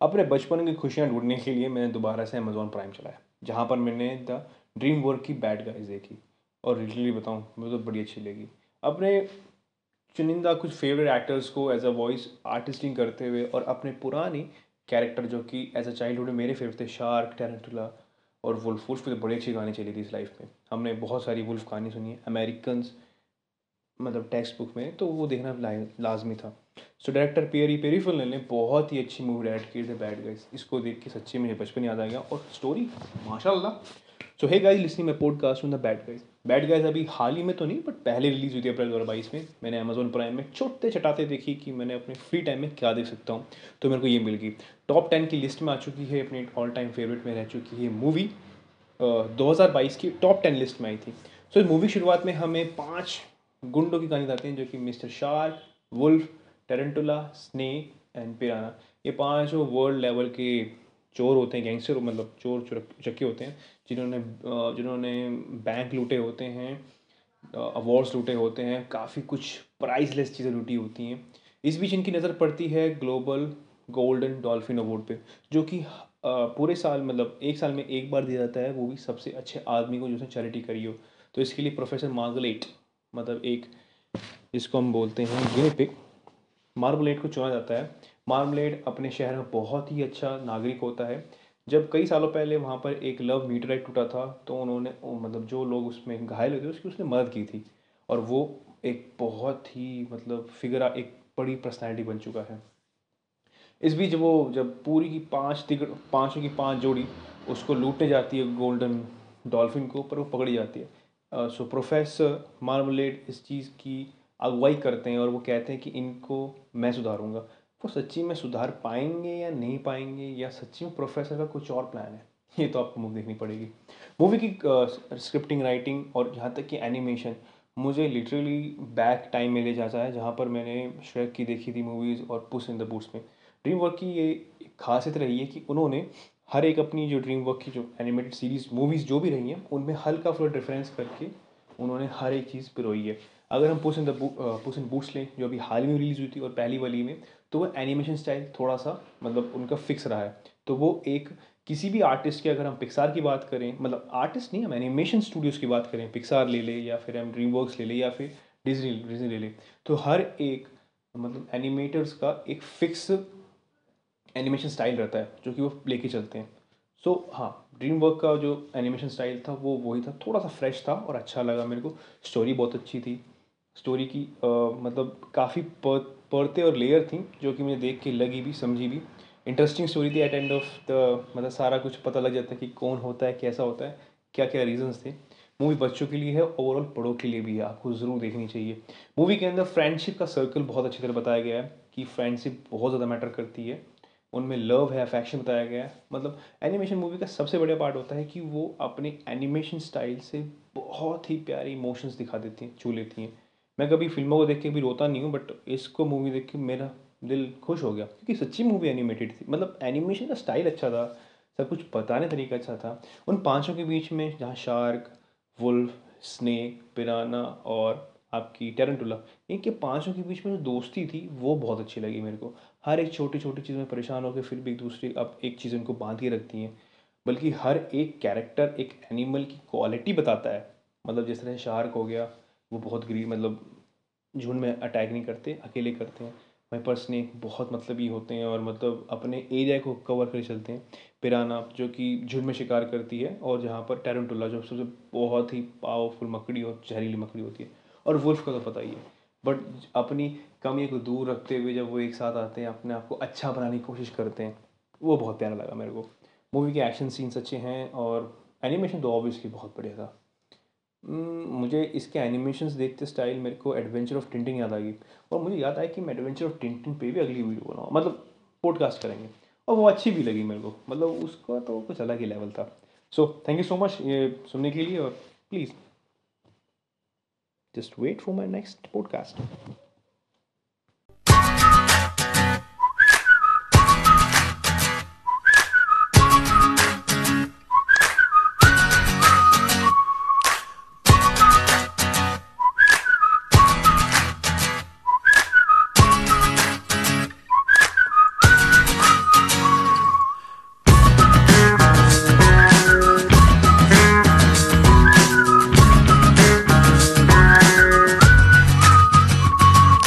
अपने बचपन की खुशियाँ ढूँढने के लिए मैंने दोबारा से अमेज़ॉन प्राइम चलाया, जहाँ पर मैंने द ड्रीम वर्क की बैड गाइज़ देखी। और लिटरली बताऊँ, मुझे तो बड़ी अच्छी लगी। अपने चुनिंदा कुछ फेवरेट एक्टर्स को एज अ वॉइस आर्टिस्टिंग करते हुए और अपने पुरानी कैरेक्टर जो कि एज अ चाइल्डहुड में मेरे फेवरेट थे शार्क टेरेंटुला और वुल्फ वुल्फ पे तो बड़ी अच्छी कहानी चली थी इस लाइफ में। हमने बहुत सारी वुल्फ कहानी सुनी है अमेरिकन्स मतलब टेक्स्ट बुक में तो वो देखना लाजमी था। सो डायरेक्टर पेरी पेरीफल ने बहुत ही अच्छी मूवी डायरेक्ट की थे बैड गाइस इसको देख के सच्ची मुझे बचपन याद आ गया और स्टोरी माशाल्लाह. So hey guys listening my podcast on the bad guys bad guys अभी हाल ही में तो नहीं बट पहले रिलीज़ हुई थी अप्रैल दो में. मैंने अमेजोन प्राइम में छोटे चटाते देखी कि मैंने अपने फ्री टाइम में क्या देख सकता हूँ. तो मेरे को ये मिल गई. टॉप टेन की लिस्ट में आ चुकी है अपनी ऑल टाइम फेवरेट में रह चुकी है मूवी दो हज़ार बाईस की टॉप टेन लिस्ट में आई थी. सो इस मूवी शुरुआत में हमें पाँच गुंडों की कहानी बताते हैं, जो कि mister shark, wolf tarantula snake and piranha ये पाँचों वर्ल्ड लेवल के चोर होते हैं गैंगस्टर मतलब चोर चक्के होते हैं, जिन्होंने जिन्होंने बैंक लूटे होते हैं अवार्ड्स लूटे होते हैं, काफ़ी कुछ प्राइसलेस चीज़ें लूटी होती हैं। इस बीच इनकी नज़र पड़ती है ग्लोबल गोल्डन डॉल्फिन अवार्ड पे, जो कि पूरे साल मतलब एक साल में एक बार दिया जाता है, वो भी सबसे अच्छे आदमी को जिसने चैरिटी करी हो। तो इसके लिए प्रोफेसर मार्गलेट मतलब एक, जिसको हम बोलते हैं गिनिपिक मार्बलेट को चुना जाता है। मार्मलेट अपने शहर में बहुत ही अच्छा नागरिक होता है। जब कई सालों पहले वहाँ पर एक लव मीटराइट टूटा था तो उन्होंने मतलब जो लोग उसमें घायल हुए थे, उसकी उसने मदद की थी। और वो एक बहुत ही मतलब फिगर एक बड़ी पर्सनैलिटी बन चुका है। इस बीच वो, जब पूरी की पाँच तिकड़ पाँचों की पाँच जोड़ी उसको लूटने जाती है गोल्डन डॉल्फिन को पर वो पकड़ी जाती है। सो प्रोफेसर मार्मलेट इस चीज़ की अगुवाई करते हैं और वो कहते हैं कि इनको मैं सुधारूँगा। वो सच्ची में सुधार पाएँगे या नहीं पाएँगे या सच्ची में प्रोफेसर का कुछ और प्लान है? ये तो आपको मूवी देखनी पड़ेगी। मूवी की स्क्रिप्टिंग राइटिंग और यहाँ तक कि एनिमेशन मुझे लिटरली बैक टाइम में ले जाता है जहाँ पर मैंने श्रेक की देखी थी मूवीज़ और पुस इन द बूट्स में। ड्रीम वर्क की ये खासियत रही है कि उन्होंने हर एक अपनी जो ड्रीम वर्क की जो एनिमेटेड सीरीज़ मूवीज़ जो भी रही हैं, उनमें हल्का फुल्का डिफरेंस करके उन्होंने हर एक चीज़ पिरोई है। अगर हम पुस इन द पुस इन बूट्स लें जो अभी हाल में रिलीज़ हुई थी और पहली वाली में तो वो एनिमेशन स्टाइल थोड़ा सा मतलब उनका फिक्स रहा है। तो वो एक किसी भी आर्टिस्ट की अगर हम पिक्सार की बात करें मतलब आर्टिस्ट नहीं हम एनिमेशन स्टूडियोज़ की बात करें पिक्सार ले ले या फिर हम ड्रीम वर्क्स ले लें या फिर डिजनी डिजनी ले लें तो हर एक मतलब एनिमेटर्स का एक फिक्स एनिमेशन स्टाइल रहता है जो कि वो लेके चलते हैं। सो so, हाँ ड्रीम वर्क का जो एनिमेशन स्टाइल था वो वही था। थोड़ा सा फ्रेश था और अच्छा लगा मेरे को। स्टोरी बहुत अच्छी थी। स्टोरी की आ, मतलब काफ़ी पढ़ते और लेयर थी जो कि मुझे देख के लगी भी समझी भी। इंटरेस्टिंग स्टोरी थी एट एंड ऑफ़ द मतलब सारा कुछ पता लग जाता है कि कौन होता है कैसा होता है क्या क्या रीजंस थे। मूवी बच्चों के लिए है ओवरऑल बड़ों के लिए भी है आपको ज़रूर देखनी चाहिए। मूवी के अंदर फ्रेंडशिप का सर्कल बहुत अच्छी तरह बताया गया है कि फ्रेंडशिप बहुत ज़्यादा मैटर करती है। उनमें लव है अफेक्शन बताया गया है। मतलब एनिमेशन मूवी का सबसे बड़ा पार्ट होता है कि वो अपने एनिमेशन स्टाइल से बहुत ही प्यारे इमोशंस दिखा देती हैं छू लेती हैं। मैं कभी फ़िल्मों को देख के भी रोता नहीं हूँ बट इसको मूवी देख के मेरा दिल खुश हो गया। क्योंकि सच्ची मूवी एनिमेटेड थी। मतलब एनिमेशन का स्टाइल अच्छा था, सब कुछ बताने तरीका अच्छा था। उन पाँचों के बीच में जहाँ शार्क वुल्फ स्नेक पिराना और आपकी टेरेंटुला इनके पाँचों के बीच में जो दोस्ती थी, वो बहुत अच्छी लगी मेरे को। हर एक छोटी छोटी चीज़ में परेशान होकर फिर भी एक दूसरे, अब एक चीज़ उनको बाँध के रखती हैं। बल्कि हर एक कैरेक्टर एक एनिमल की क्वालिटी बताता है। मतलब जिस तरह शार्क हो गया वो बहुत गरीब मतलब झुंड में अटैक नहीं करते, अकेले करते हैं। वाइपर स्नेक बहुत मतलब ही होते हैं और मतलब अपने एरिया को कवर कर चलते हैं। पिराना, जो कि झुंड में शिकार करती है और जहाँ पर टेरेंटुला जो सबसे बहुत ही पावरफुल मकड़ी और जहरीली मकड़ी होती है। और वुल्फ का तो पता ही है। बट अपनी कमियों को दूर रखते हुए जब वो एक साथ आते हैं, अपने आप को अच्छा बनाने की कोशिश करते हैं, वो बहुत प्यारा लगा मेरे को। मूवी के एक्शन सीन्स अच्छे हैं और एनिमेशन तो ऑब्वियसली बहुत बढ़िया था। मुझे इसके एनिमेशंस देखते स्टाइल मेरे को एडवेंचर ऑफ़ टिंटिन याद आ गई। और मुझे याद आया कि मैं एडवेंचर ऑफ़ टिंटिन पे भी अगली वीडियो बनाऊँ मतलब पॉडकास्ट करेंगे। और वो अच्छी भी लगी मेरे को। मतलब उसका तो कुछ अलग ही लेवल था। So thank you so much ये सुनने के लिए। और please just wait for my next podcast